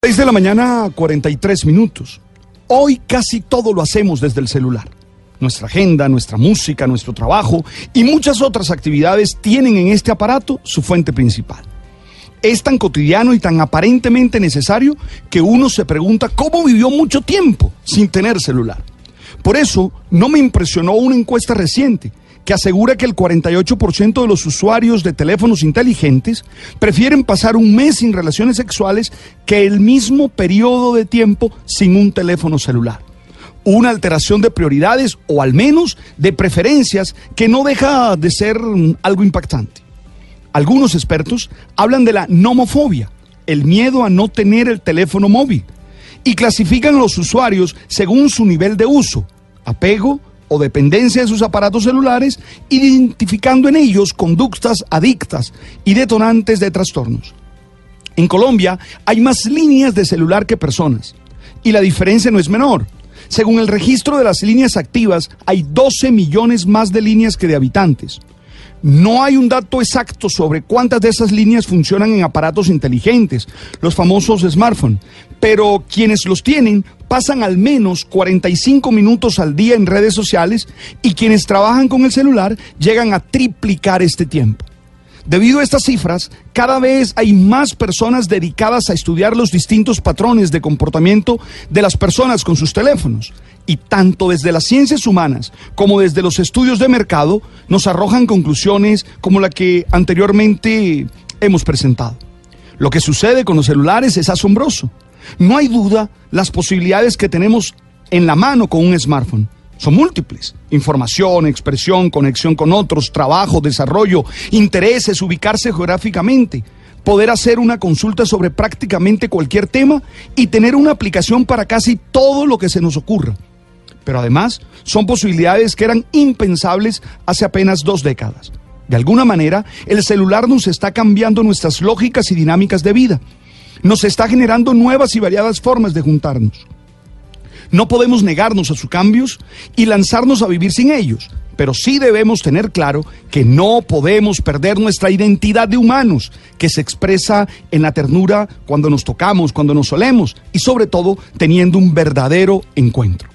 6 de la mañana, 43 minutos. Hoy casi todo lo hacemos desde el celular. Nuestra agenda, nuestra música, nuestro trabajo y muchas otras actividades tienen en este aparato su fuente principal. Es tan cotidiano y tan aparentemente necesario que uno se pregunta cómo vivió mucho tiempo sin tener celular. Por eso no me impresionó una encuesta reciente que asegura que el 48% de los usuarios de teléfonos inteligentes prefieren pasar un mes sin relaciones sexuales que el mismo periodo de tiempo sin un teléfono celular. Una alteración de prioridades o al menos de preferencias que no deja de ser mm, algo impactante. Algunos expertos hablan de la nomofobia, el miedo a no tener el teléfono móvil, y clasifican a los usuarios según su nivel de uso, apego, o dependencia de sus aparatos celulares, identificando en ellos conductas adictas y detonantes de trastornos. En Colombia hay más líneas de celular que personas, y la diferencia no es menor. Según el registro de las líneas activas, hay 12 millones más de líneas que de habitantes. No hay un dato exacto sobre cuántas de esas líneas funcionan en aparatos inteligentes, los famosos smartphones, pero quienes los tienen pasan al menos 45 minutos al día en redes sociales y quienes trabajan con el celular llegan a triplicar este tiempo. Debido a estas cifras, cada vez hay más personas dedicadas a estudiar los distintos patrones de comportamiento de las personas con sus teléfonos. Y tanto desde las ciencias humanas como desde los estudios de mercado nos arrojan conclusiones como la que anteriormente hemos presentado. Lo que sucede con los celulares es asombroso. No hay duda las posibilidades que tenemos en la mano con un smartphone son múltiples. Información, expresión, conexión con otros, trabajo, desarrollo, intereses, ubicarse geográficamente, poder hacer una consulta sobre prácticamente cualquier tema y tener una aplicación para casi todo lo que se nos ocurra. Pero además son posibilidades que eran impensables hace apenas dos décadas. De alguna manera, el celular nos está cambiando nuestras lógicas y dinámicas de vida. Nos está generando nuevas y variadas formas de juntarnos. No podemos negarnos a sus cambios y lanzarnos a vivir sin ellos, pero sí debemos tener claro que no podemos perder nuestra identidad de humanos, que se expresa en la ternura cuando nos tocamos, cuando nos solemos y sobre todo teniendo un verdadero encuentro.